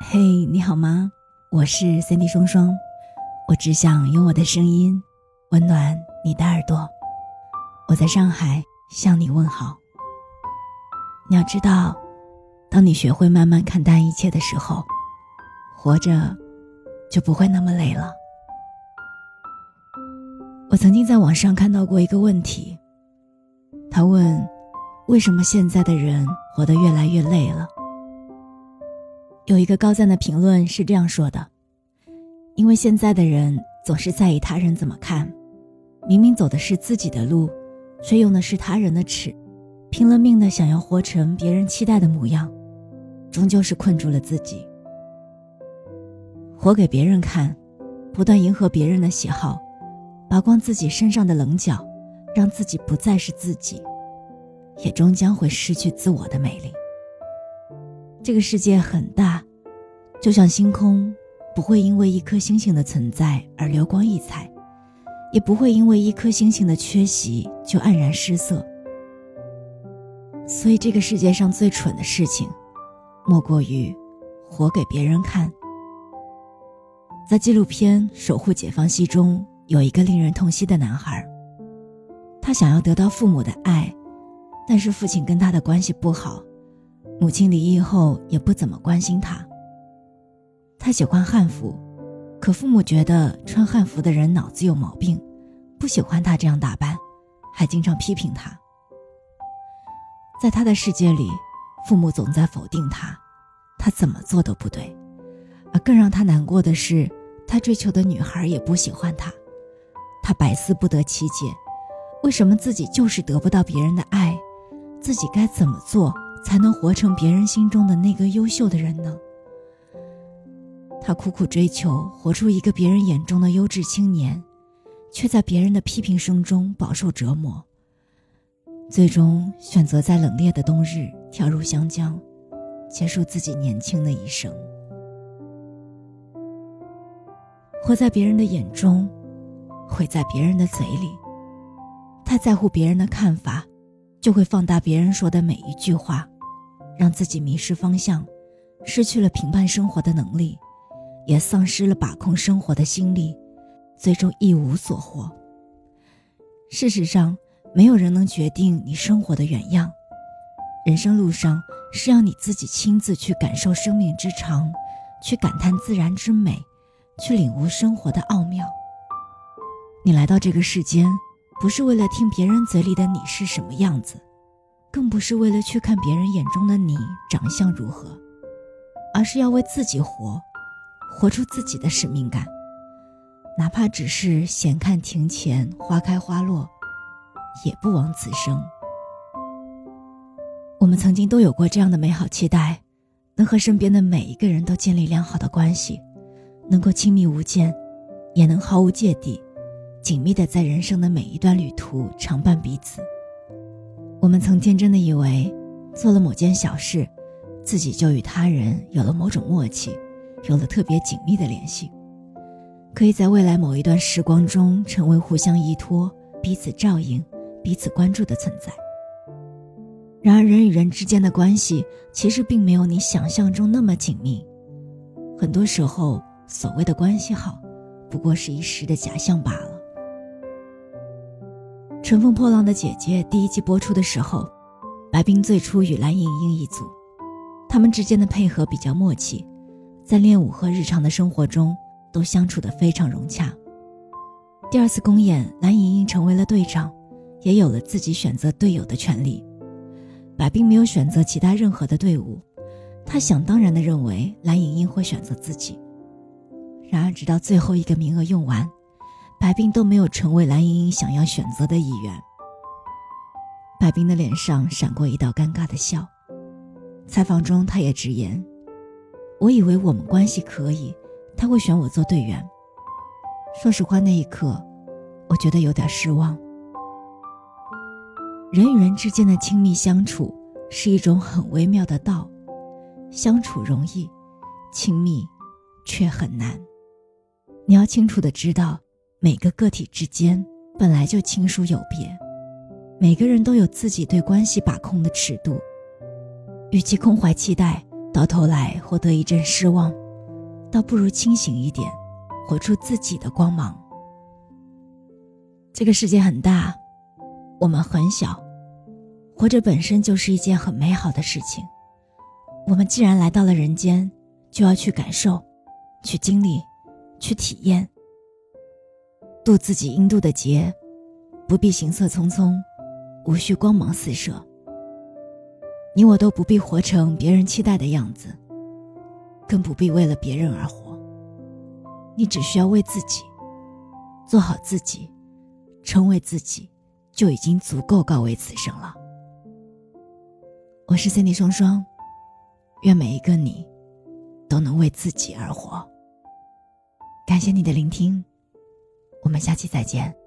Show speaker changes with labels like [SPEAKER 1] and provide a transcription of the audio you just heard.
[SPEAKER 1] 嘿，你好吗？我是 Cindy 双双，我只想用我的声音温暖你的耳朵。我在上海向你问好。你要知道，当你学会慢慢看淡一切的时候，活着就不会那么累了。我曾经在网上看到过一个问题，他问：为什么现在的人活得越来越累了？有一个高赞的评论是这样说的：“因为现在的人总是在意他人怎么看，明明走的是自己的路，却用的是他人的尺，拼了命的想要活成别人期待的模样，终究是困住了自己。活给别人看，不断迎合别人的喜好，拔光自己身上的棱角，让自己不再是自己，也终将会失去自我的美丽。”这个世界很大，就像星空，不会因为一颗星星的存在而流光溢彩，也不会因为一颗星星的缺席就黯然失色。所以，这个世界上最蠢的事情，莫过于活给别人看。在纪录片《守护解放西》中，有一个令人痛惜的男孩，他想要得到父母的爱，但是父亲跟他的关系不好。母亲离异后也不怎么关心他。他喜欢汉服，可父母觉得穿汉服的人脑子有毛病，不喜欢他这样打扮，还经常批评他。在他的世界里，父母总在否定他，他怎么做都不对。而更让他难过的是，他追求的女孩也不喜欢他，他百思不得其解，为什么自己就是得不到别人的爱，自己该怎么做？才能活成别人心中的那个优秀的人呢？他苦苦追求活出一个别人眼中的优质青年，却在别人的批评声中饱受折磨。最终选择在冷冽的冬日跳入湘江，结束自己年轻的一生。活在别人的眼中，毁在别人的嘴里。太在乎别人的看法，就会放大别人说的每一句话。让自己迷失方向，失去了评判生活的能力，也丧失了把控生活的心力，最终一无所获。事实上，没有人能决定你生活的原样。人生路上是要你自己亲自去感受生命之长，去感叹自然之美，去领悟生活的奥妙。你来到这个世间，不是为了听别人嘴里的你是什么样子。更不是为了去看别人眼中的你长相如何，而是要为自己活，活出自己的使命感。哪怕只是闲看庭前花开花落，也不枉此生。我们曾经都有过这样的美好期待，能和身边的每一个人都建立良好的关系，能够亲密无间，也能毫无芥蒂，紧密的在人生的每一段旅途常伴彼此。我们曾天真的以为，做了某件小事，自己就与他人有了某种默契，有了特别紧密的联系，可以在未来某一段时光中成为互相依托、彼此照应、彼此关注的存在。然而，人与人之间的关系其实并没有你想象中那么紧密，很多时候，所谓的关系好，不过是一时的假象罢了。《乘风破浪的姐姐》第一季播出的时候，白冰最初与蓝盈莹一组，他们之间的配合比较默契，在练舞和日常的生活中都相处得非常融洽。第二次公演，蓝盈莹成为了队长，也有了自己选择队友的权利。白冰没有选择其他任何的队伍，他想当然的认为蓝盈莹会选择自己。然而，直到最后一个名额用完。白冰都没有成为蓝盈莹想要选择的一员。白冰的脸上闪过一道尴尬的笑。采访中，他也直言：“我以为我们关系可以，他会选我做队员。说实话，那一刻，我觉得有点失望。人与人之间的亲密相处是一种很微妙的道，相处容易，亲密却很难。你要清楚的知道。”每个个体之间本来就亲疏有别，每个人都有自己对关系把控的尺度。与其空怀期待，到头来获得一阵失望，倒不如清醒一点，活出自己的光芒。这个世界很大，我们很小，活着本身就是一件很美好的事情。我们既然来到了人间，就要去感受，去经历，去体验。渡自己应渡的劫，不必行色匆匆，无需光芒四射。你我都不必活成别人期待的样子，更不必为了别人而活。你只需要为自己做好自己，成为自己，就已经足够告慰此生了。我是 Cindy 双双，愿每一个你都能为自己而活。感谢你的聆听。我们下期再见。